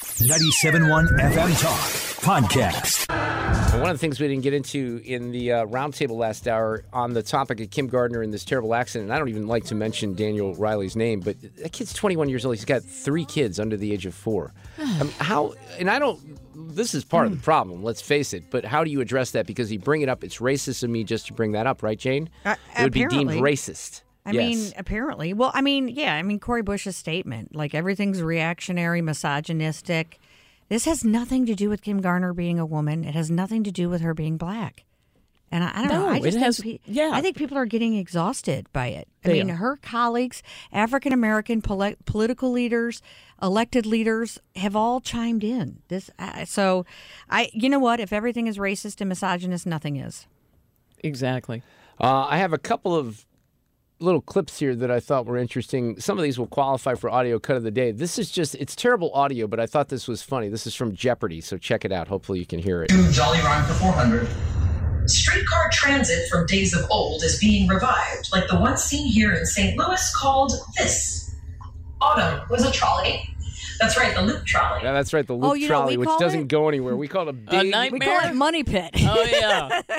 97.1 FM Talk Podcast. And one of the things we didn't get into in the uh, roundtable last hour on the topic of Kim Gardner and this terrible accident, and I don't even like to mention Daniel Riley's name, but that kid's 21 years old. He's got three kids under the age of four. I mean, how, and I don't, this is part of the problem, let's face it, but how do you address that? Because you bring it up, it's racist of me just to bring that up, right, Jane? Uh, it would be deemed racist. I Yes. mean, apparently. Well, I mean, yeah, I mean, Cori Bush's statement, like everything's reactionary, misogynistic. This has nothing to do with Kim Gardner being a woman. It has nothing to do with her being black. And I, I don't know. No, I it just has- think, pe- yeah. I think people are getting exhausted by it. I They mean, are. her colleagues, African American poli- political leaders, elected leaders, have all chimed in. This, uh, so, I, you know what? If everything is racist and misogynist, nothing is. Exactly. Uh, I have a couple of little clips here that I thought were interesting. Some of these will qualify for audio cut of the day. This is just, it's terrible audio, but I thought this was funny. This is from Jeopardy, so check it out. Hopefully you can hear it. Jolly Rhyme for 400. Streetcar transit from days of old is being revived, like the one seen here in St. Louis called this. Autumn was a trolley. That's right, the loop trolley. Yeah, that's right, the loop Oh, you know what trolley, which doesn't it? go anywhere. We call it a big. night- We call it Money Pit. Oh yeah.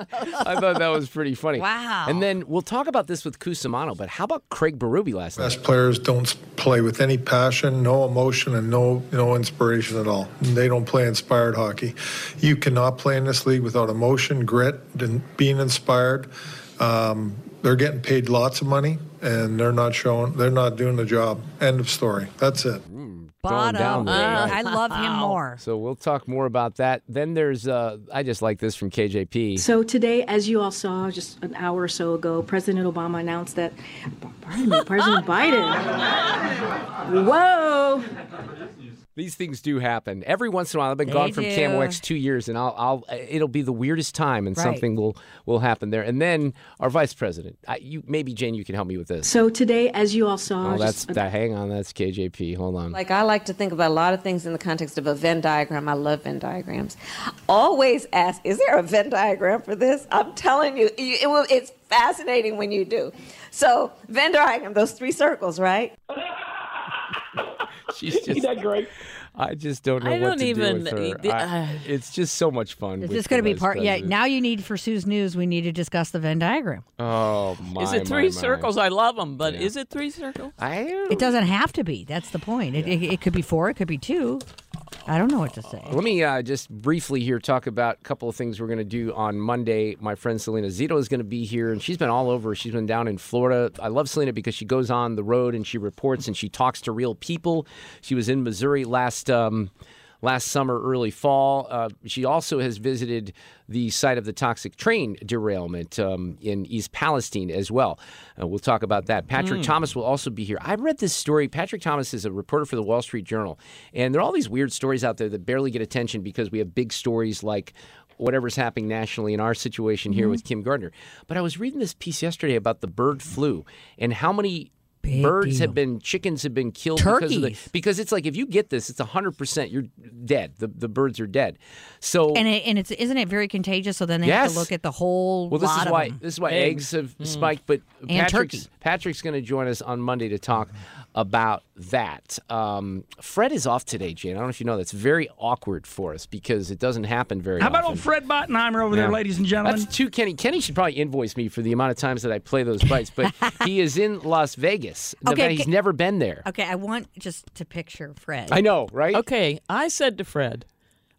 I thought that was pretty funny. Wow. And then we'll talk about this with Cusimano, but how about Craig Berube last night? Best players don't play with any passion, no emotion, and no no inspiration at all. They don't play inspired hockey. You cannot play in this league without emotion, grit, and being inspired. Um, they're getting paid lots of money, and they're not showing. They're not doing the job. End of story. That's it. Bottom. down there, right? I love him more. So we'll talk more about that. Then there's, uh, I just like this from KJP. So today, as you all saw just an hour or so ago, President Obama announced that, pardon me, President Biden. Whoa! These things do happen every once in a while. I've been They gone from do. KMOX two years, and I'll, I'll, it'll be the weirdest time, and Right. something will will happen there. And then our vice president, I, you maybe Jane, you can help me with this. So today, as you all saw, Oh, that's just that. Hang on, that's KJP. Hold on. Like I like to think about a lot of things in the context of a Venn diagram. I love Venn diagrams. Always ask, is there a Venn diagram for this? I'm telling you, you- it will, it's fascinating when you do. So Venn diagram, those three circles, right? She's just that great? I just don't know I what don't to even- do with her. uh, I- it's just so much fun. Is with this going to be vice part? Yeah. president. Now you need for Sue's news. We need to discuss the Venn diagram. Oh my! Is it three my. circles? I love them, but Yeah. is it three circles? I It doesn't have to be. That's the point. It, it, it could be four. It could be two. I don't know what to say. Let me uh, just briefly here talk about a couple of things we're going to do on Monday. My friend Selena Zito is going to be here, and she's been all over. She's been down in Florida. I love Selena because she goes on the road and she reports and she talks to real people. She was in Missouri last. Um, Last summer, early fall. Uh, she also has visited the site of the toxic train derailment um, in East Palestine as well. Uh, we'll talk about that. Patrick Thomas will also be here. I read this story. Patrick Thomas is a reporter for the Wall Street Journal, and there are all these weird stories out there that barely get attention because we have big stories like whatever's happening nationally in our situation here with Kim Gardner. But I was reading this piece yesterday about the bird flu and how many Big birds deal. have been chickens have been killed because of the because it's like if you get this it's 100% you're dead the the birds are dead so And it, and it's isn't it very contagious? So then they Yes. have to look at the whole well, this lot is why them. this is why Eggs. eggs, have mm. spiked. But And Patrick's turkey. Patrick's going to join us on Monday to talk about that. Um, Fred is off today, Jane. I don't know if you know that's very awkward for us because it doesn't happen very How about often. old Fred Bottenheimer over there, ladies and gentlemen? That's two Kenny. Kenny should probably invoice me for the amount of times that I play those bites, but he is in Las Vegas. Okay, Nevada. he's ca- never been there. Okay, I want just to picture Fred. I know, right? Okay, I said to Fred,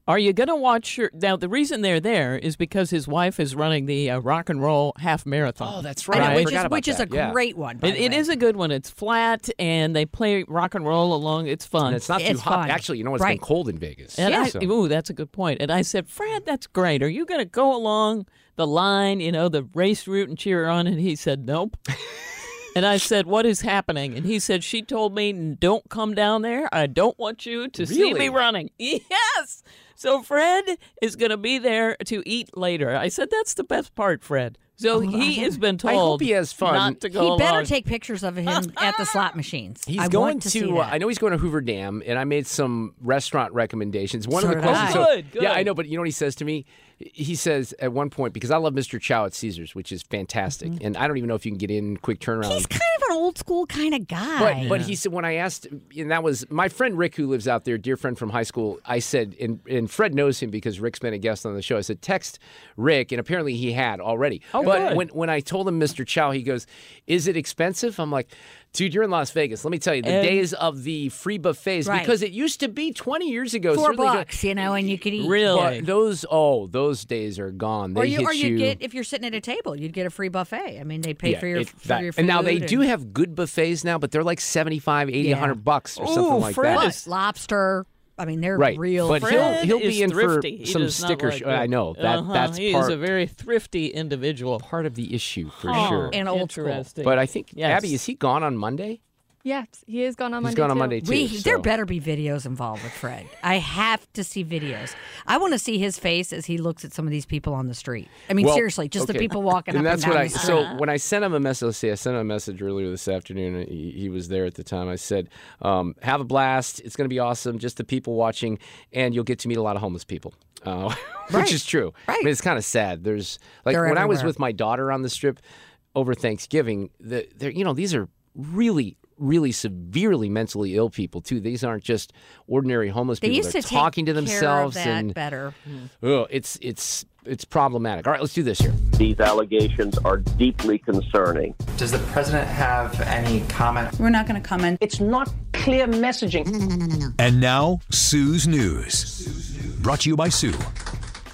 "Are you going to watch your?" Now the reason they're there is because his wife is running the uh, rock and roll half marathon. Oh, that's I know, right. I which forgot is which is a Yeah. great one. by It, the it way. is a good one. It's flat, and they play rock and roll along. It's fun. And it's not too hot. fun. Actually, you know, it's Right. been cold in Vegas. And I, So- ooh, that's a good point. And I said, Fred, that's great. Are you going to go along the line, you know, the race route and cheer on? And he said, nope. and I said, what is happening? And he said, she told me, don't come down there. I don't want you to see me running. Yes. So Fred is going to be there to eat later. I said, that's the best part, Fred. So he has been told I hope he has fun. not to go He better along. take pictures of him at the slot machines. He's I going want to, see uh, that. I know he's going to Hoover Dam, and I made some restaurant recommendations. One So of the did closest. I. so- Good, good. Yeah, I know, but you know what he says to me? He says at one point because I love Mr. Chow at Caesars, which is fantastic, and I don't even know if you can get in quick turnaround. Mm-hmm. He's kind of an old school kind of guy. But but he said when I asked, and that was my friend Rick who lives out there, dear friend from high school. I said, and and Fred knows him because Rick's been a guest on the show. I said, text Rick, and apparently he had already. Oh, but good. when when I told him Mr. Chow, he goes, "Is it expensive?" I'm like. Dude, you're in Las Vegas. Let me tell you, the And- days of the free buffets, Right. because it used to be 20 years ago. Four bucks, you know, and you could eat. Really? But those, oh, those days are gone. They Or you, hit or you you. get if you're sitting at a table, you'd get a free buffet. I mean, they pay yeah, for your it- for that- your food. and now they do have good buffets now, but they're like 75, 80, Yeah. 100 bucks or Ooh, something like Fred that. is- But lobster. I mean, they're Right, real. but he'll he'll be in thrifty. for He some does not sticker. like sh- I know that Uh-huh. that's he part is a very thrifty individual. part of the issue for Oh, sure. and old school. But I think Yes. Abby is he gone on Monday? Yes, he is gone on He's Monday. gone on too. Monday too. We, so- There better be videos involved with Fred. I have to see videos. I want to see his face as he looks at some of these people on the street. I mean, Well, seriously, just the people walking and up that's and down what I. the street. So when I sent him a message, let's see, I sent him a message earlier this afternoon. He, he was there at the time. I said, um, "Have a blast. It's going to be awesome. Just the people watching, and you'll get to meet a lot of homeless people." Uh, Right. Which is true. I mean, it's kind of sad. There's like They're when I was with my daughter on the strip over Thanksgiving. The, they're- you know, these are really. Really severely mentally ill people too. These aren't just ordinary homeless they people. used They're to take talking to care of themselves that and better. oh, it's it's it's problematic. All right, let's do this here. These allegations are deeply concerning. Does the president have any comment? We're not going to comment. It's not clear messaging. And now, Sue's News. Brought to you by Sue.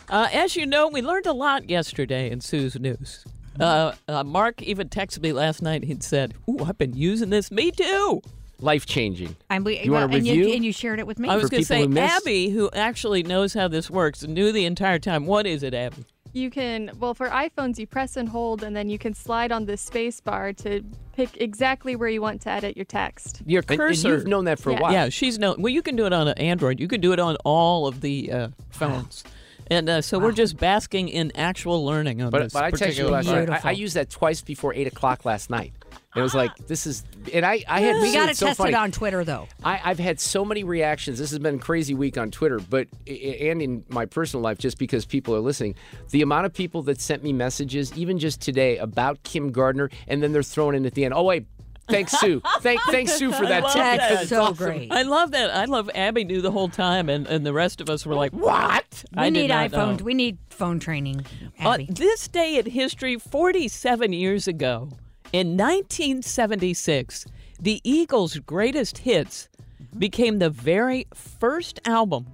Uh, as you know, we learned a lot yesterday in Sue's News. Uh, uh, Mark even texted me last night. He'd said, "Ooh, I've been using this. Me too." Life changing. And we, You wanna well, and review? You, and you shared it with me. I was For going to people say, who missed- Abby, who actually knows how this works, knew the entire time. What is it, Abby? You can, well, for iPhones, you press and hold, and then you can slide on the space bar to pick exactly where you want to edit your text. Your And- and cursor. you've known that for a while. Yeah, she's known. Well, you can do it on an Android. You can do it on all of the uh, phones. And uh, so we're just basking in actual learning on But, this. but I texted you last night. I, I used that twice before eight o'clock last night. It was like this is, and I I had we got to it's so test funny. it on Twitter, though. I, I've had so many reactions. This has been a crazy week on Twitter, but and in my personal life, just because people are listening, the amount of people that sent me messages, even just today, about Kim Gardner, and then they're thrown in at the end. Oh wait, thanks Sue. Thank thanks Sue for that I tip. that. because it's so awesome. great. I love that. I love Abby knew the whole time, and, and the rest of us were like, "What?" We I did need not iPhone. know. We need phone training. On Abby. this day in history, 47 years ago, in 1976, the Eagles' greatest hits became the very first album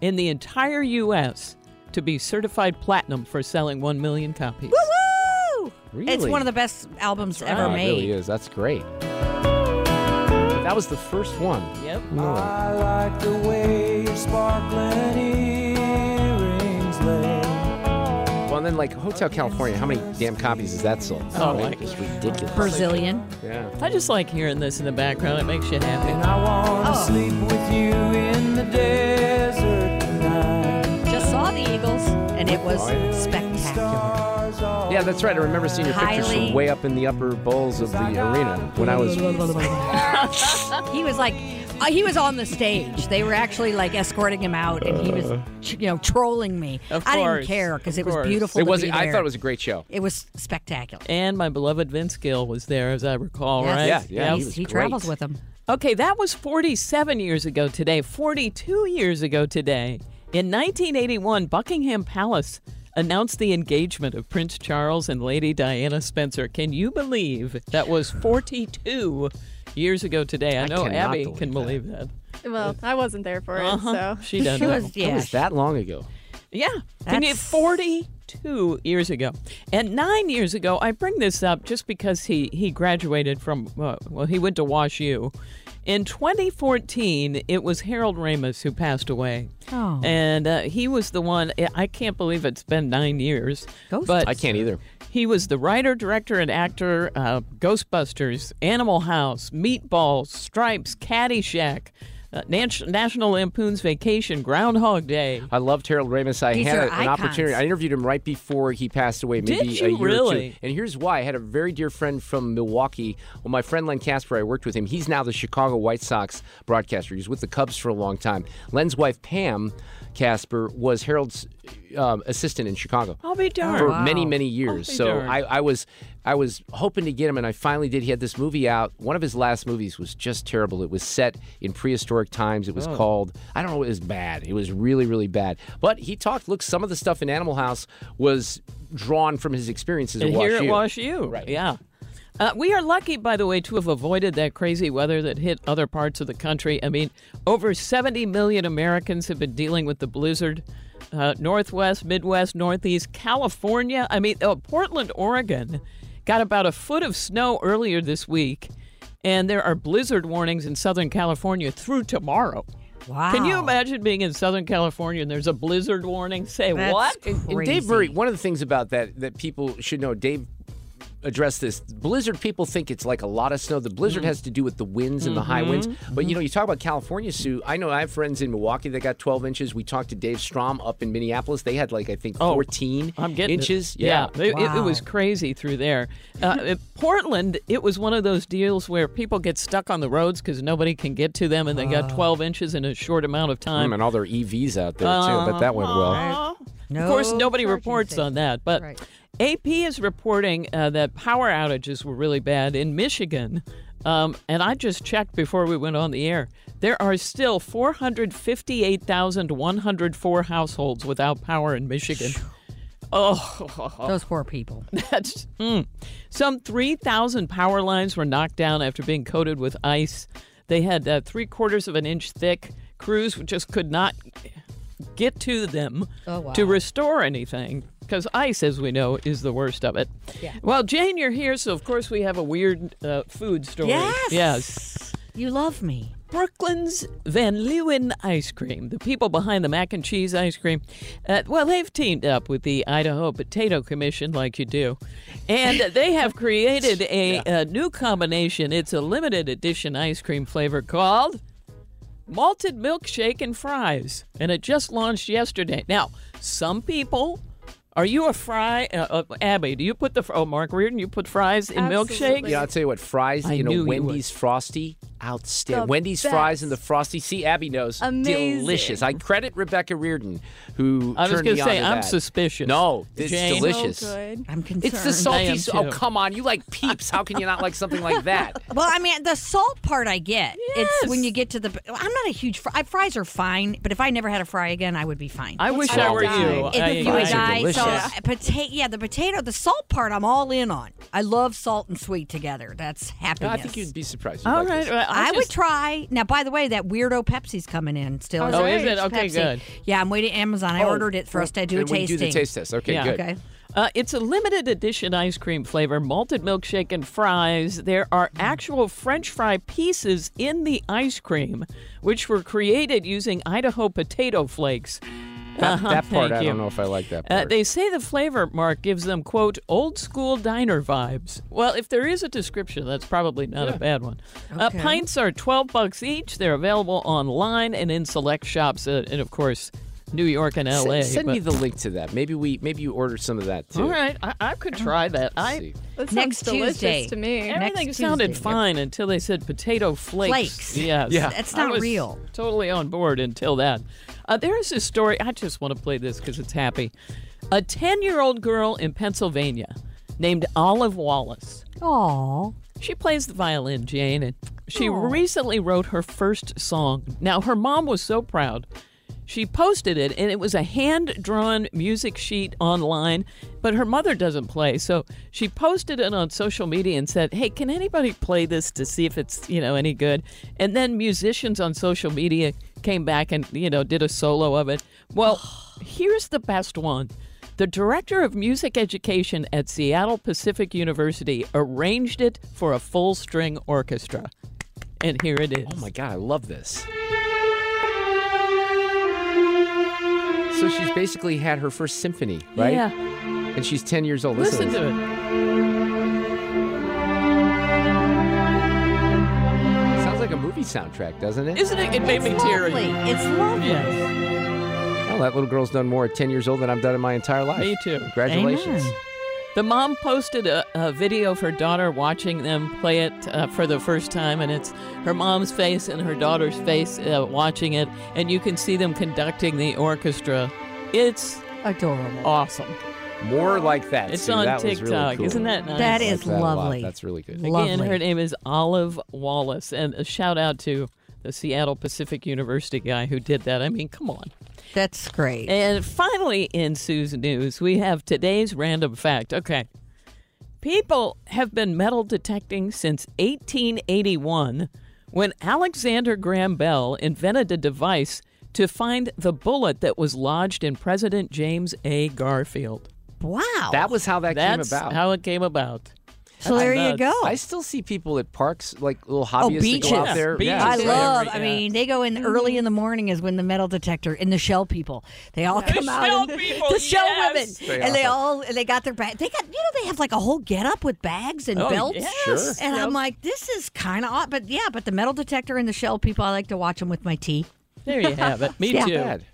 in the entire U.S. to be certified platinum for selling 1 million copies. Woo! Really? It's one of the best albums ever Oh, it made. really is. That's great. That was the first one. Yep. No. like the way your sparkling earrings lay. Well, and then like Hotel California, how many damn copies is that sold? Oh, Right? like- it's ridiculous. Brazilian. Yeah. I just like hearing this in the background. It makes you happy. And I wanna Oh. sleep with you in the desert tonight. Just saw the Eagles, and it was spectacular. Stars all Yeah, that's right. I remember seeing your pictures Highly- from way up in the upper bowls of the arena when I was. he was like, uh, he was on the stage. They were actually like escorting him out, and he was, ch- you know, trolling me. Of I didn't care because of it was course. beautiful. It to was. be I there. thought it was a great show. It was spectacular. And my beloved Vince Gill was there, as I recall, Yes. right? Yeah, yeah, Yep. he He's- was he great. travels with him Okay, that was 47 years ago today, 42 years ago today. In 1981, Buckingham Palace announced the engagement of Prince Charles and Lady Diana Spencer. Can you believe that was 42 years ago today? I, I know cannot Abby believe can that. believe that. Well, I wasn't there for Uh-huh. it, so She doesn't. That was that long ago. Yeah. Can you, That's- 42 years ago. And nine years ago, I bring this up just because he, he graduated from, uh, well, he went to Wash U. In 2014, it was Harold Ramis who passed away. Oh. And uh, he was the one, I can't believe it's been nine years. But I can't either. he was the writer, director, and actor uh, Ghostbusters, Animal House, Meatballs, Stripes, Caddyshack, uh, Nas- National Lampoon's Vacation, Groundhog Day. I loved Harold Ramis. I These had are a- an icons. opportunity. I interviewed him right before he passed away, maybe Did a you year or really? two. And here's why: I had a very dear friend from Milwaukee. Well, my friend Len Casper, I worked with him. He's now the Chicago White Sox broadcaster. He was with the Cubs for a long time. Len's wife Pam Casper was Harold's um, assistant in Chicago. I'll be darned. for Wow. many many years. I'll be So darned. I, I was I was hoping to get him, and I finally did. He had this movie out. One of his last movies was just terrible. It was set in prehistoric times. It was Oh. called I don't know. It was bad. It was really really bad. But he talked. Look, some of the stuff in Animal House was drawn from his experiences at And Wash here at U. Wash U. Right. Yeah. Uh, we are lucky, by the way, to have avoided that crazy weather that hit other parts of the country. I mean, over 70 million Americans have been dealing with the blizzard. Uh, Northwest, Midwest, Northeast, California. I mean, uh, Portland, Oregon got about a foot of snow earlier this week, and there are blizzard warnings in Southern California through tomorrow. Wow. Can you imagine being in Southern California and there's a blizzard warning? Say what? And, and Dave Murray, one of the things about that that people should know, Dave addressed this. Blizzard people think it's like a lot of snow. The blizzard Mm. has to do with the winds and the high winds. Mhm, But you know, you talk about California, Sue. I know I have friends in Milwaukee that got 12 inches. We talked to Dave Strom up in Minneapolis. They had like I think 14 I'm getting it. inches. Yeah, Yeah, It, it- it was crazy through there. Uh, Portland, it was one of those deals where people get stuck on the roads because nobody can get to them, and they got 12 inches in a short amount of time. Mm, and all their EVs out there too. But that went well. Uh-huh. of course, nobody charging reports on that, but. Right. AP is reporting uh, that power outages were really bad in Michigan. Um, and I just checked before we went on the air. There are still 458,104 households without power in Michigan. Oh, Those poor people. That's mm. some 3,000 power lines were knocked down after being coated with ice. They had uh, three quarters of an inch thick. Crews just could not get to them Oh, wow. to restore anything because ice, as we know, is the worst of it. Yeah. Well, Jane, you're here, so of course we have a weird uh, food story. Yes. Yes. You love me. Brooklyn's Van Leeuwen ice cream, the people behind the mac and cheese ice cream, uh, well, they've teamed up with the Idaho Potato Commission, like you do, and they have created a, a new combination. It's a limited edition ice cream flavor called malted milkshake and fries, and it just launched yesterday. Now, some people. Are you a fry, uh, uh, Abby? Do you put the oh Mark Reardon? You put fries in milkshakes? Yeah, I'll tell you what, fries, I you know, knew you would. Wendy's Frosty, outstanding. The Wendy's fries and the Frosty. See, Abby knows. Amazing. Delicious. I credit Rebecca Reardon, who I was gonna say, I'm that. suspicious. No, it's Jane? delicious. So good. I'm concerned. It's the I am salty. Oh, come on. You like peeps. How can you not like something like that? Well, I mean, the salt part I get. Yes. It's when you get to the. I'm not a huge fry. Fries are fine, but if I never had a fry again, I would be fine. I wish I I were you. die. If I- you would die, so delicious. potato, yeah, the potato, the salt part, I'm all in on. I love salt and sweet together. That's happiness. I think you'd be surprised. You'd All like right. this. I I'll would try. Now, by the way, that weirdo Pepsi's coming in still. Oh, Is Oh, it? is it? Okay, Pepsi. good. Yeah, I'm waiting Amazon. I Oh, ordered it for us to do a and we tasting. do the taste test. Okay, Yeah. good. Okay. Uh, it's a limited edition ice cream flavor, malted milkshake and fries. There are actual French fry pieces in the ice cream, which were created using Idaho potato flakes. That, Uh-huh, that part, I you. don't know if I like that Uh, part. they say the flavor mark gives them, quote, old school diner vibes. Well, if there is a description, that's probably not a bad one. Uh, pints are 12 bucks each. They're available online and in select shops, uh, and of course, New York and Send- LA. Send, me the link to that. Maybe we maybe you order some of that too. All right, I, I could try that. I. That sounds Next delicious Tuesday. to me. everything Next sounded Tuesday. fine until they said potato flakes. Flakes. Yes. Yeah. That's I not was real. Totally on board until that. Uh, there is this story. I just want to play this because it's happy. A 10 year old girl in Pennsylvania named Olive Wallace. Aw. She plays the violin, Jane, and she recently wrote her first song. Now, her mom was so proud. She posted it, and it was a hand drawn music sheet online, but her mother doesn't play. So she posted it on social media and said, Hey, can anybody play this to see if it's, you know, any good? And then musicians on social media came back and, you know, did a solo of it. Well, here's the best one. The director of music education at Seattle Pacific University arranged it for a full string orchestra. And here it is. Oh my God, I love this. So she's basically had her first symphony, right? Yeah. And she's 10 years old. Listen, Listen to it. Sounds like a movie soundtrack, doesn't it? Isn't it? It made me tear teary. It's lovely. Well, that little girl's done more at 10 years old than I've done in my entire life. Me too. Congratulations. The mom posted a, a video of her daughter watching them play it uh, for the first time, and it's her mom's face and her daughter's face uh, watching it, and you can see them conducting the orchestra. It's adorable, awesome. More like that. It's Sue. on That was really TikTok. cool. Isn't that nice? That I like that lovely. That's really good. Again, her name is Olive Wallace, and a shout out to the Seattle Pacific University guy who did that. I mean, come on. That's great. And finally, in Sue's news, we have today's random fact. Okay. People have been metal detecting since 1881 when Alexander Graham Bell invented a device to find the bullet that was lodged in President James A. Garfield. Wow. That was how that That's came about. how it came about. So there you go. I still see people at parks, like little hobbyists Oh, hobbyists beaches. that go out there. Yeah, I love. like- I mean, they go in early mm-hmm. in the morning is when the metal detector and the shell people. They all come out. shell and the, people, the shell yes. women, They and they all and they got their bag. They got you know they have like a whole get up with bags and Oh, belts. yes. Sure. And I'm like, this is kind of odd, but yeah, but the metal detector and the shell people, I like to watch them with my tea. There you have it. Me Yeah. too.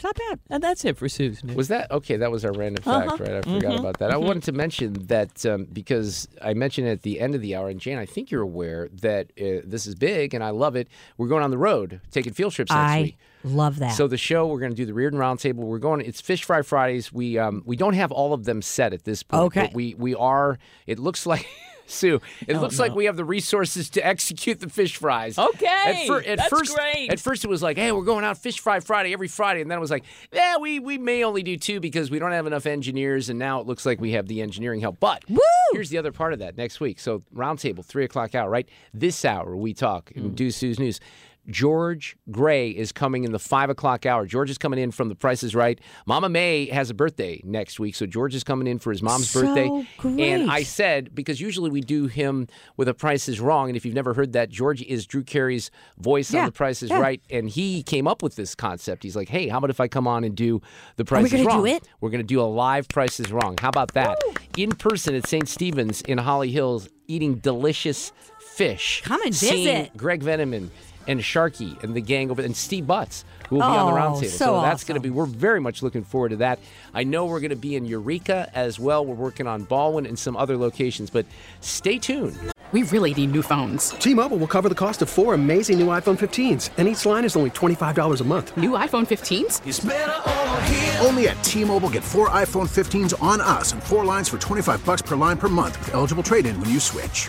It's not bad. And that's it for Sue's news. Was that okay? That was our random fact, Uh-huh. right? I forgot Mhm. about that. I wanted to mention that um, because I mentioned at the end of the hour, and Jane, I think you're aware that uh, this is big, and I love it. We're going on the road, taking field trips next I week. love that. So the show, we're going to do the Reardon Roundtable. We're going. It's Fish Fry Fridays. We um we don't have all of them set at this point. Okay. But we we are. It looks like. Sue, it Oh, looks like we have the resources to execute the fish fries. Okay, At, fir- at that's first, great. At first, it was like, "Hey, we're going out fish fry Friday every Friday," and then it was like, "Yeah, we we may only do two because we don't have enough engineers." And now it looks like we have the engineering help. But here's the other part of that next week. So roundtable, three o'clock hour, right? This hour we talk and do Sue's news. George Gray is coming in the five o'clock hour. George is coming in from The Price is Right. Mama May has a birthday next week, so George is coming in for his mom's So birthday. great. And I said because usually we do him with a Price is Wrong, and if you've never heard that, George is Drew Carey's voice Yeah, on The Price is yeah. Right, and he came up with this concept. He's like, "Hey, how about if I come on and do The Price is gonna do it? We're going to do a live Price is Wrong. How about that? In person at St. Stephen's in Holly Hills, eating delicious fish. Come and visit. Greg Veneman and Sharky and the gang over and Steve Butts who will be on the Oh, roundtable. so that's going to be we're very much looking forward to that. I know we're going to be in Eureka as well. We're working on Baldwin and some other locations, but stay tuned. We really need new phones. T-Mobile will cover the cost of four amazing new iPhone 15s, and each line is only $25 a month. New iPhone 15s? Only at T-Mobile get four iPhone 15s on us and four lines for 25 bucks per line per month with eligible trade-in when you switch.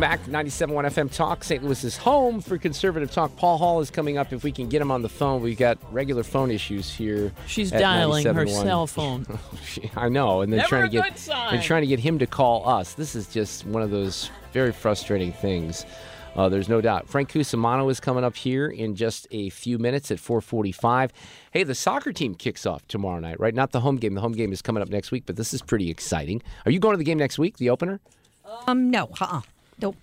Back 97.1 FM Talk, St. Louis's home for conservative talk. Paul Hall is coming up. If we can get him on the phone, we've got regular phone issues here. She's dialing her cell phone. I know, and then Never trying to get good sign. and trying to get him to call us. This is just one of those very frustrating things. Uh, there's no doubt. Frank Cusimano is coming up here in just a few minutes at 4:45. Hey, the soccer team kicks off tomorrow night, right? Not the home game. The home game is coming up next week, but this is pretty exciting. Are you going to the game next week? The opener? Um, no, uh-uh. Nope.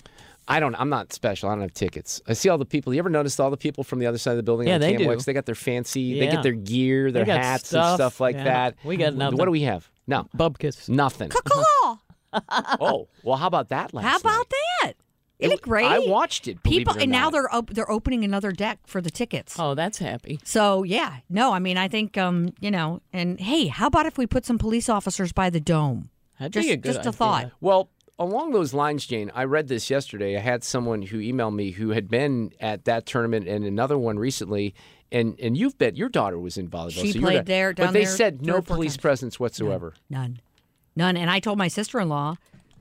I don't. I'm not special. I don't have tickets. I see all the people. You ever noticed all the people from the other side of the building? Yeah, on they do. They got their fancy. They Yeah. get their gear, their got hats stuff. and stuff like Yeah. that. We got nothing. What do we have? No. Bubkis. Nothing. Caw. oh, well, how about that last How about that? Isn't it great? I watched it. believe People, it or and now not. they're op- they're opening another deck for the tickets. Oh, that's happy. So yeah, no, I mean, I think um, you know, and hey, how about if we put some police officers by the dome? That'd just, be a good just a idea. thought. Well, along those lines, Jane, I read this yesterday. I had someone who emailed me who had been at that tournament and another one recently. And, and you've bet your daughter was in volleyball. She so played there, But they there said no police times. presence whatsoever. None. None. And I told my sister in law,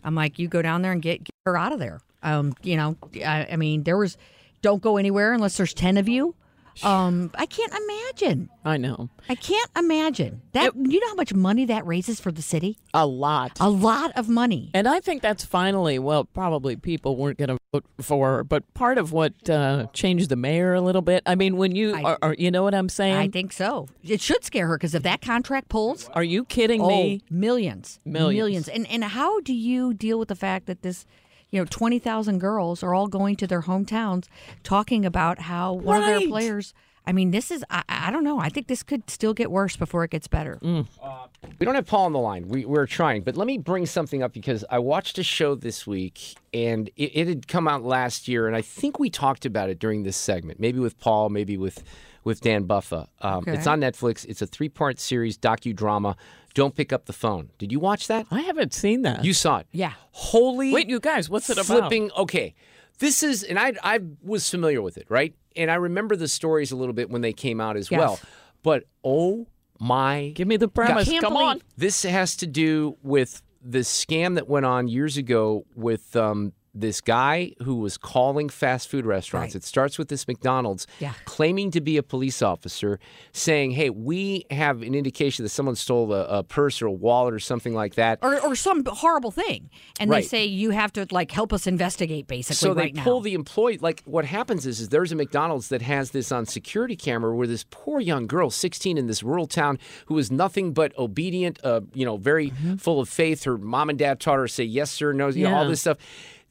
I'm like, you go down there and get, get her out of there. Um, you know, I, I mean, there was, don't go anywhere unless there's 10 of you. Um, I can't imagine. I know. I can't imagine that. you know how much money that raises for the city? A lot. A lot of money. And I think that's finally, well, probably people weren't going to vote for her, but part of what uh, changed the mayor a little bit. I mean, when you are, are you know what I'm saying? I think so. It should scare her because if that contract pulls, Are you kidding oh, me? millions, Millions. And and how do you deal with the fact that this, you know, twenty thousand girls are all going to their hometowns talking about how one of their players. I mean, this is I, I don't know. I think this could still get worse before it gets better. Mm. We don't have Paul on the line. We, we're trying, but let me bring something up because I watched a show this week and it, it had come out last year, and I think we talked about it during this segment, maybe with Paul, maybe with with Dan Buffa. Um, Okay. It's on Netflix. It's a three part series docudrama. Don't pick up the phone. Did you watch that? I haven't seen that. You saw it. Yeah. Holy Wait, you guys, what's it about? flipping okay this is and i i was familiar with it right and i remember the stories a little bit when they came out as Yes. well but oh my Give me the premise. Can't Come believe- on. this has to do with the scam that went on years ago with um, this guy who was calling fast food restaurants. Right. It starts with this McDonald's Yeah. claiming to be a police officer, saying, "Hey, we have an indication that someone stole a, a purse or a wallet or something like that." Or, or some horrible thing, and Right. they say you have to like help us investigate. Basically, So they right pull now. the employee. Like what happens is, is there's a McDonald's that has this on security camera where this poor young girl, 16, in this rural town, who is nothing but obedient, uh, you know, very Mm-hmm. full of faith. Her mom and dad taught her to say yes sir, no, you know, all this stuff.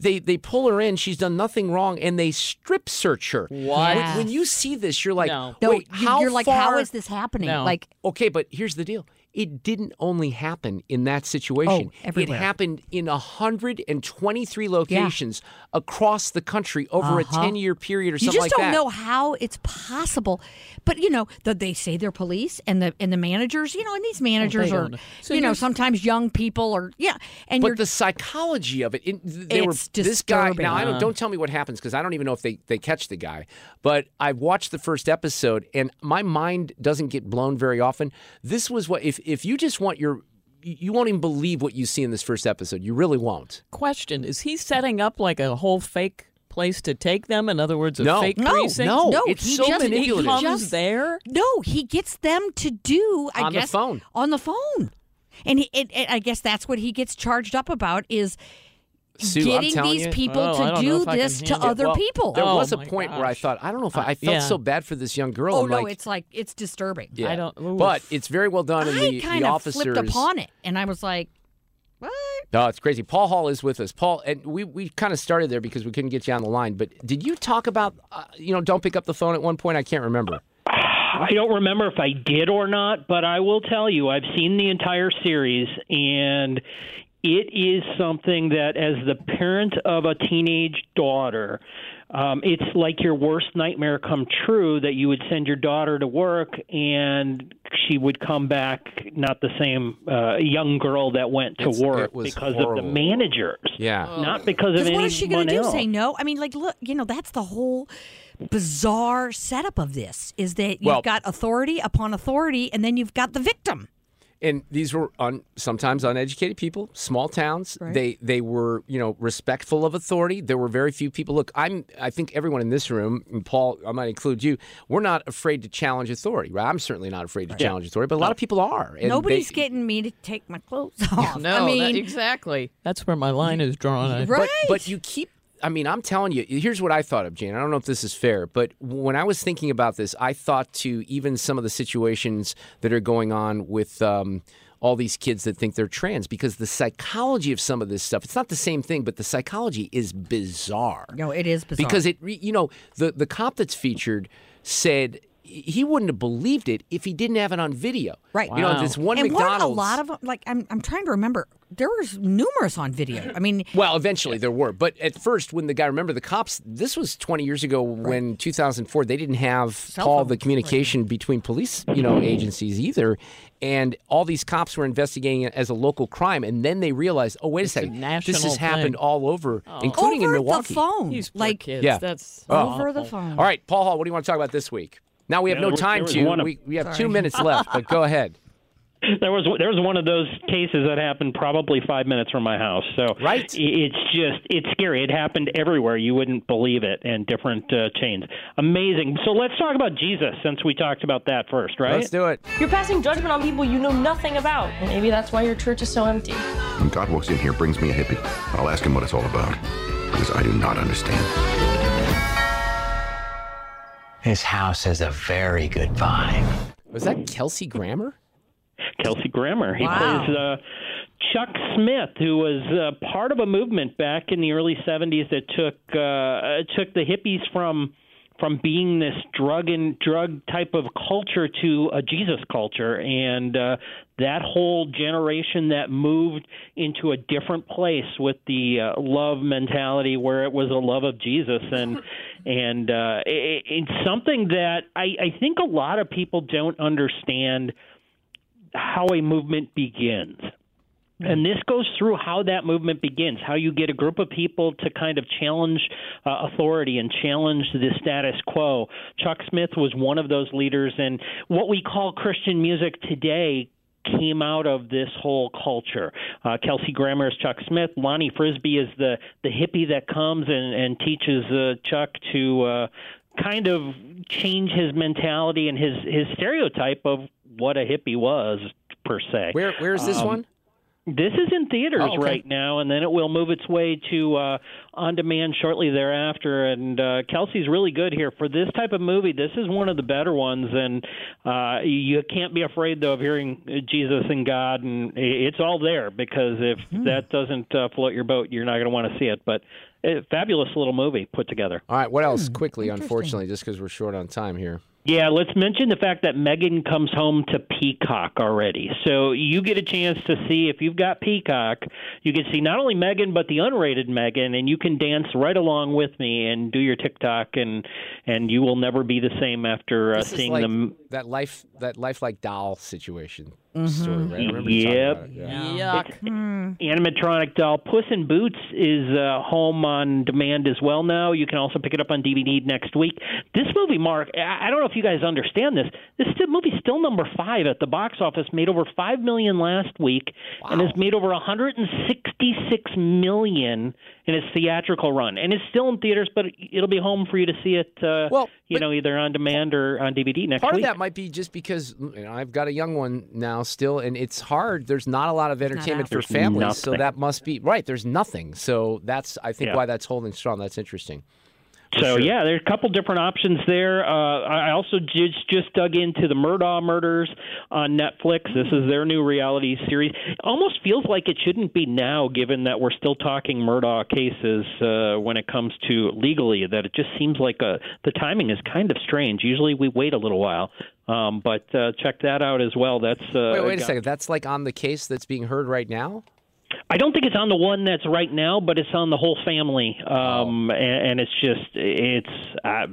They they pull her in. She's done nothing wrong, and they strip search her. What? When, when you see this, you're like, No. No, wait, you- how you're like, how is this happening? No. Like, Okay, but here's the deal. It didn't only happen in that situation. Oh, it happened in 123 locations across the country over a Uh-huh. 10 year period or you something just like don't that. know how it's possible. But you know, the, they say they're police and the and the managers, you know, and these managers are. So you know, sometimes young people are, yeah, and you're But the psychology of it, it they were It's this guy. disturbing. Now I don't don't tell me what happens because I don't even know if they they catch the guy. But I watched the first episode and my mind doesn't get blown very often. This was what if if you just want your you won't even believe what you see in this first episode. You really won't. Question: Is he setting up like a whole fake place to take them? In other words, a No. fake no, precinct? no, no, it's he so just, manipulative. He He comes just, there. No, he gets them to do I On the phone. On the phone, and he, it, it, I guess that's what he gets charged up about is Sue, getting these you- people Oh, I to don't know do if I can this to other Well, people. There Oh, was a my point where I thought I don't know if I, I felt yeah. so bad for this young girl. oh I'm no, like, it's like it's disturbing. yeah. I don't- oof. But it's very well done, and I the, kind the of officers. flipped upon it, and I was like, "What?" No, it's crazy. Paul Hall is with us. Paul, and we, we kind of started there because we couldn't get you on the line. But did you talk about, uh, you know, don't pick up the phone at one point? I can't remember. I don't remember if I did or not, but I will tell you I've seen the entire series and it is something that as the parent of a teenage daughter um, it's like your worst nightmare come true that you would send your daughter to work and she would come back not the same uh, young girl that went to It's- work it was because of the managers, Yeah. not because of Because anyone what is she going to do? Say no? I mean, like, look, you know, that's the whole bizarre setup of this is that you've Well- got authority upon authority, and then you've got the victim. And these were un, sometimes uneducated people, small towns. Right. They they were you know respectful of authority. There were very few people. Look, I'm I think everyone in this room, and Paul, I might include you. We're not afraid to challenge authority, right? I'm certainly not afraid to Yeah. challenge authority, but a lot of people are. And Nobody's they- getting me to take my clothes off. No, I that- exactly. That's where my line is drawn. Right. But, but you keep. I mean, I'm telling you. Here's what I thought of, Jane. I don't know if this is fair, but when I was thinking about this, I thought to even some of the situations that are going on with. Um, all these kids that think they're trans because the psychology of some of this stuff it's not the same thing but the psychology is bizarre no, it is bizarre. because it you know the the cop that's featured said he wouldn't have believed it if he didn't have it on video Right. you know this one and mcdonald's weren't a lot of them, like I'm, I'm trying to remember. There was numerous on video. I mean, Well, eventually there were, but at first, when the guy remember the cops, this was 20 years ago when 2004 they didn't have all the communication between police, you know, agencies either, and all these cops were investigating it as a local crime, and then they realized, oh wait a It's a second, this national has happened all over, Oh. including over in Milwaukee. the phone, These poor like kids. Yeah. That's Oh. over the phone. All right, Paul Hall, what do you want to talk about this week? Now we have Yeah, no time to. of- we, we have two minutes left, but go ahead. There was there was one of those cases that happened probably five minutes from my house. So Right. it's just it's scary. It happened everywhere. You wouldn't believe it, and different uh, chains. Amazing. So let's talk about Jesus since we talked about that first, right? Let's do it. You're passing judgment on people you know nothing about. Maybe that's why your church is so empty. When God walks in here, brings me a hippie, I'll ask him what it's all about. Because I do not understand. His house has a very good vibe. Was that Kelsey Grammer? Kelsey Grammer. He Wow. plays uh, Chuck Smith, who was uh, part of a movement back in the early '70s that took uh, took the hippies from from being this drug and drug type of culture to a Jesus culture, and uh, that whole generation that moved into a different place with the uh, love mentality, where it was a love of Jesus, and and uh, it, it's something that I, I think a lot of people don't understand how a movement begins. And this goes through how that movement begins, how you get a group of people to kind of challenge uh, authority and challenge the status quo. Chuck Smith was one of those leaders, and what we call Christian music today came out of this whole culture. Uh, Kelsey Grammer is Chuck Smith. Lonnie Frisbee is the the hippie that comes and, and teaches uh, Chuck to uh, kind of change his mentality and his his stereotype of what a hippie was per se. Where where is this Um, one? This is in theaters Oh, okay. right now, and then it will move its way to uh, on demand shortly thereafter. And uh, Kelsey's really good here for this type of movie. This is one of the better ones, and uh, you can't be afraid though of hearing Jesus and God, and it's all there because if Hmm. that doesn't uh, float your boat, you're not going to want to see it. But fabulous little movie put together. All right, what else? Hmm, Quickly, unfortunately, just because we're short on time here. Yeah, let's mention the fact that Megan comes home to Peacock already. So you get a chance to see if you've got Peacock, you can see not only Megan but the unrated Megan, and you can dance right along with me and do your TikTok, and and you will never be the same after uh, This seeing like them. that life that lifelike doll situation Mm-hmm. story, right? I remember Yep. about it, yeah. Yuck. Animatronic doll Puss in Boots is uh, home on demand as well now. You can also pick it up on DVD next week. This movie, Mark, I I don't know if you guys understand this. This sti- movie's still number five at the box office. Made over five million last week, and has made over 166 million in its theatrical run. And it's still in theaters, but it'll be home for you to see it. Uh, Well, you know, either on demand or on DVD next Part week. of that might be just because you know, I've got a young one now still, and it's hard. There's not a lot of entertainment for There's families, so that must be right. There's nothing, so that's I think Yeah. why that's holding strong. That's interesting. For So sure. yeah, there's a couple different options there. Uh, I also just just dug into the Murdaugh murders on Netflix. This is their new reality series. Almost feels like it shouldn't be now, given that we're still talking Murdaugh cases uh, when it comes to legally. That it just seems like a, the timing is kind of strange. Usually we wait a little while, um, but uh, check that out as well. That's uh, Wait, wait a got- second. That's like on the case that's being heard right now. I don't think it's on the one that's right now, but it's on the whole family, um, and, and it's just it's uh,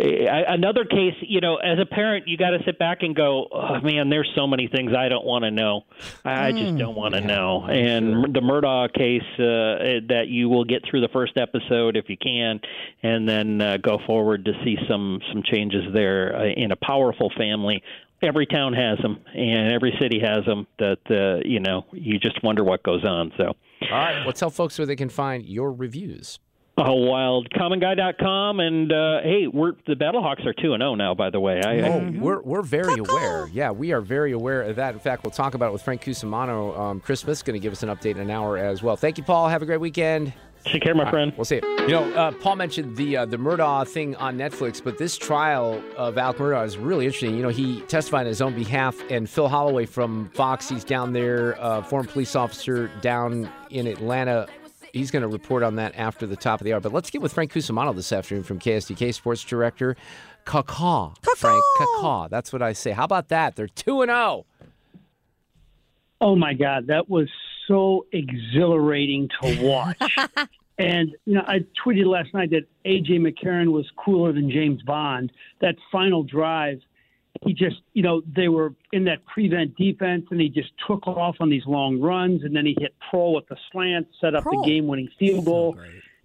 I- another case. You know, as a parent, you got to sit back and go, oh, "Man, there's so many things I don't want to know. I I just don't want to know." And the Murdaugh case uh, that you will get through the first episode if you can, and then uh, go forward to see some some changes there uh, in a powerful family every town has them and every city has them that uh, you know you just wonder what goes on so All right. Well, tell folks where they can find your reviews. uh, wildcommonguy.com and uh, hey we're the battlehawks are 2 and 0 now by the way I, Oh, I, we're we're very aware. Yeah, we are very aware of that. In fact, we'll talk about it with Frank Cusimano. Um, Chris Smith's going to give us an update in an hour as well. Thank you, Paul. Have a great weekend. Take care, my All right, friend. we'll see you. You know, uh, Paul mentioned the uh, the Murdaugh thing on Netflix, but this trial of Alex Murdaugh is really interesting. You know, he testified on his own behalf, and Phil Holloway from Fox, he's down there, uh, former police officer down in Atlanta. He's going to report on that after the top of the hour. But let's get with Frank Cusimano this afternoon from KSDK Sports Director. Caw Frank Caw. That's what I say. How about that? They're two and oh. zero. Oh my God, that was so exhilarating to watch. and you know, I tweeted last night that AJ McCarron was cooler than James Bond. That final drive, he just, you know, they were in that prevent defense, and he just took off on these long runs, and then he hit Proehl with the slant, set up the game-winning field goal.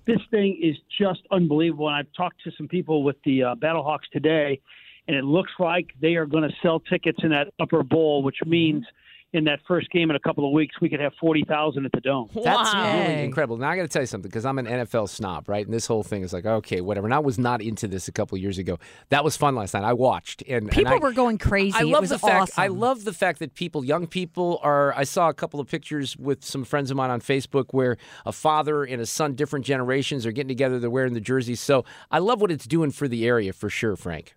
this thing is just unbelievable. And I've talked to some people with the uh, Battlehawks today, and it looks like they are going to sell tickets in that upper bowl, which means in that first game in a couple of weeks we could have forty thousand at the dome. That's really incredible. Now I got to tell you something because I'm an NFL snob, right? And this whole thing is like, okay, whatever. And I was not into this a couple years ago. That was fun last night. I watched and and People I- were going crazy. I It love was the fact. I love the fact that people, young people, are. I saw a couple of pictures with some friends of mine on Facebook where a father and a son, different generations, are getting together. They're wearing the jerseys. So I love what it's doing for the area for sure, Frank.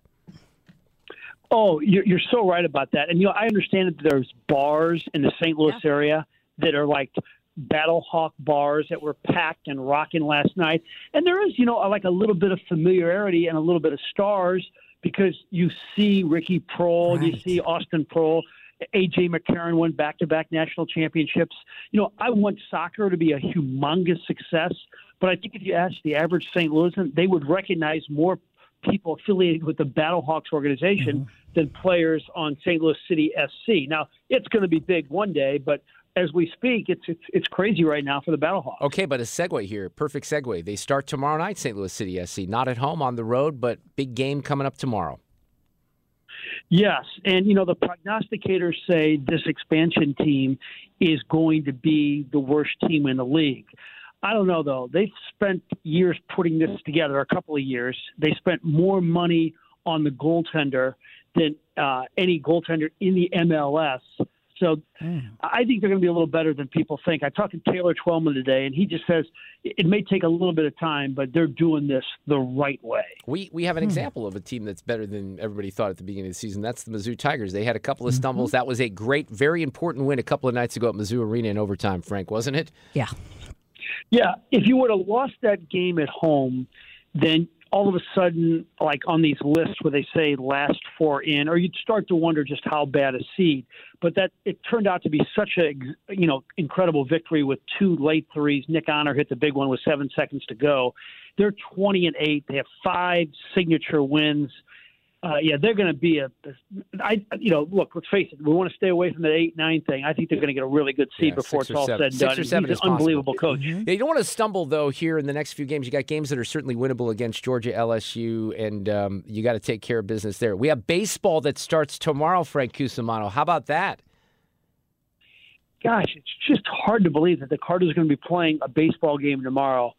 Oh, you're, you're so right about that. And you know, I understand that there's bars in the St. Louis area that are like Battlehawk bars that were packed and rocking last night. And there is, you know, like a little bit of familiarity and a little bit of stars because you see Ricky Proehl, you see Austin Proehl. AJ McCarron won back-to-back national championships. You know, I want soccer to be a humongous success, but I think if you ask the average St. Louisan, they would recognize more people affiliated with the Battlehawks organization mm-hmm. than players on St. Louis City SC. Now, it's going to be big one day, but as we speak, it's it's it's crazy right now for the Battlehawks. Okay, but a segue here, perfect segue. They start tomorrow night, St. Louis City SC. Not at home, on the road, but big game coming up tomorrow. Yes, and you know the prognosticators say this expansion team is going to be the worst team in the league. I don't know though. They've spent years putting this together, a couple of years. They spent more money on the goaltender than uh, any goaltender in the MLS. So hmm. I think they're going to be a little better than people think. I talked to Taylor Twellman today, and he just says it may take a little bit of time, but they're doing this the right way. We we have an hmm. example of a team that's better than everybody thought at the beginning of the season. That's the Mizzou Tigers. They had a couple of mm-hmm. stumbles. That was a great, very important win a couple of nights ago at Mizzou Arena in overtime. Frank, wasn't it? Yeah. Yeah, if you would have lost that game at home, then all of a sudden, like on these lists where they say last four in, or you'd start to wonder just how bad a seed. But that it turned out to be such a you know incredible victory with two late threes. Nick Honor hit the big one with seven seconds to go. They're twenty and eight. They have five signature wins. Uh, yeah, they're going to be a. I you know look, let's face it. We want to stay away from that eight nine thing. I think they're going to get a really good seed Yeah, before it's all seven. said and Six done. or seven He's is an possible. unbelievable coach. Yeah, you don't want to stumble though here in the next few games. You got games that are certainly winnable against Georgia, LSU, and um, you got to take care of business there. We have baseball that starts tomorrow. Frank Cusimano, how about that? gosh, it's just hard to believe that the Cardinals are going to be playing a baseball game tomorrow.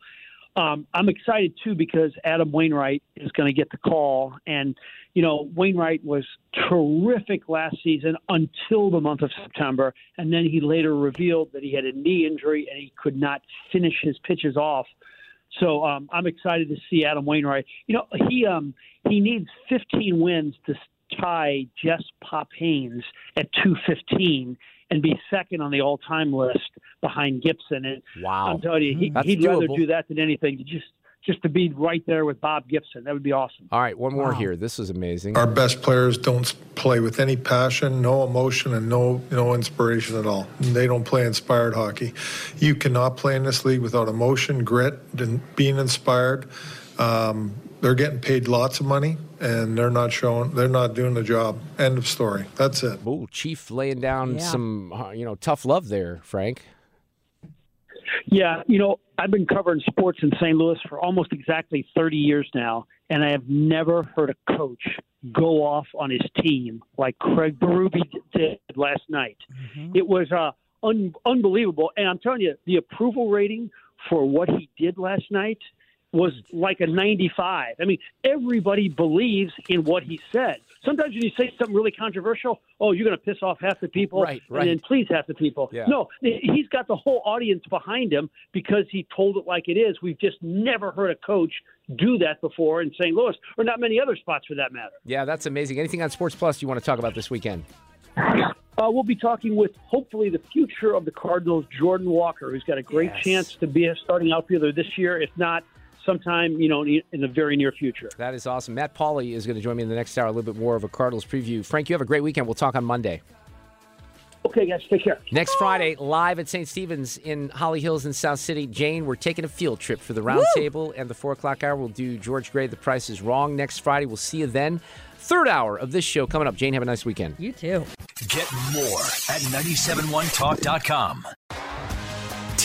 Um, I'm excited too because Adam Wainwright is going to get the call, and you know Wainwright was terrific last season until the month of September, and then he later revealed that he had a knee injury and he could not finish his pitches off. So um, I'm excited to see Adam Wainwright. You know he um, he needs 15 wins to tie Jess Pop Haines at 215 and be second on the all-time list behind Gibson. And wow, I'm telling you, he, he'd rather do that than anything. Just just to be right there with Bob Gibson, that would be awesome. All right, one more here. This is amazing. Our best players don't play with any passion, no emotion, and no no inspiration at all. They don't play inspired hockey. You cannot play in this league without emotion, grit, and being inspired. Um, they're getting paid lots of money, and they're not showing. They're not doing the job. End of story. That's it. Ooh, Chief laying down Yeah. some, uh, you know, tough love there, Frank. Yeah, you know, I've been covering sports in St. Louis for almost exactly 30 years now, and I have never heard a coach go off on his team like Craig Berube did last night. It was uh, un- unbelievable, and I'm telling you, the approval rating for what he did last night was like a 95. I mean, everybody believes in what he said. Sometimes when you say something really controversial, oh, you're going to piss off half the people Right, right. and then please half the people. Yeah. No, he's got the whole audience behind him because he told it like it is. We've just never heard a coach do that before in St. Louis, or not many other spots for that matter. Yeah, that's amazing. Anything on Sports Plus you want to talk about this weekend? Uh, we'll be talking with hopefully the future of the Cardinals, Jordan Walker, who's got a great Yes. chance to be a starting outfielder this year, if not sometime you know in the very near future. That is awesome. Matt Pauley is going to join me in the next hour, a little bit more of a Cardinals preview. Frank, you have a great weekend. We'll talk on Monday. Okay, guys, take care. Next Friday, live at St. Stephen's in Holly Hills in South City. Jane, we're taking a field trip for the roundtable and the four o'clock hour. We'll do George Gray, The Price is Wrong next Friday. We'll see you then. Third hour of this show coming up. Jane, have a nice weekend. You too. Get more at 971talk.com.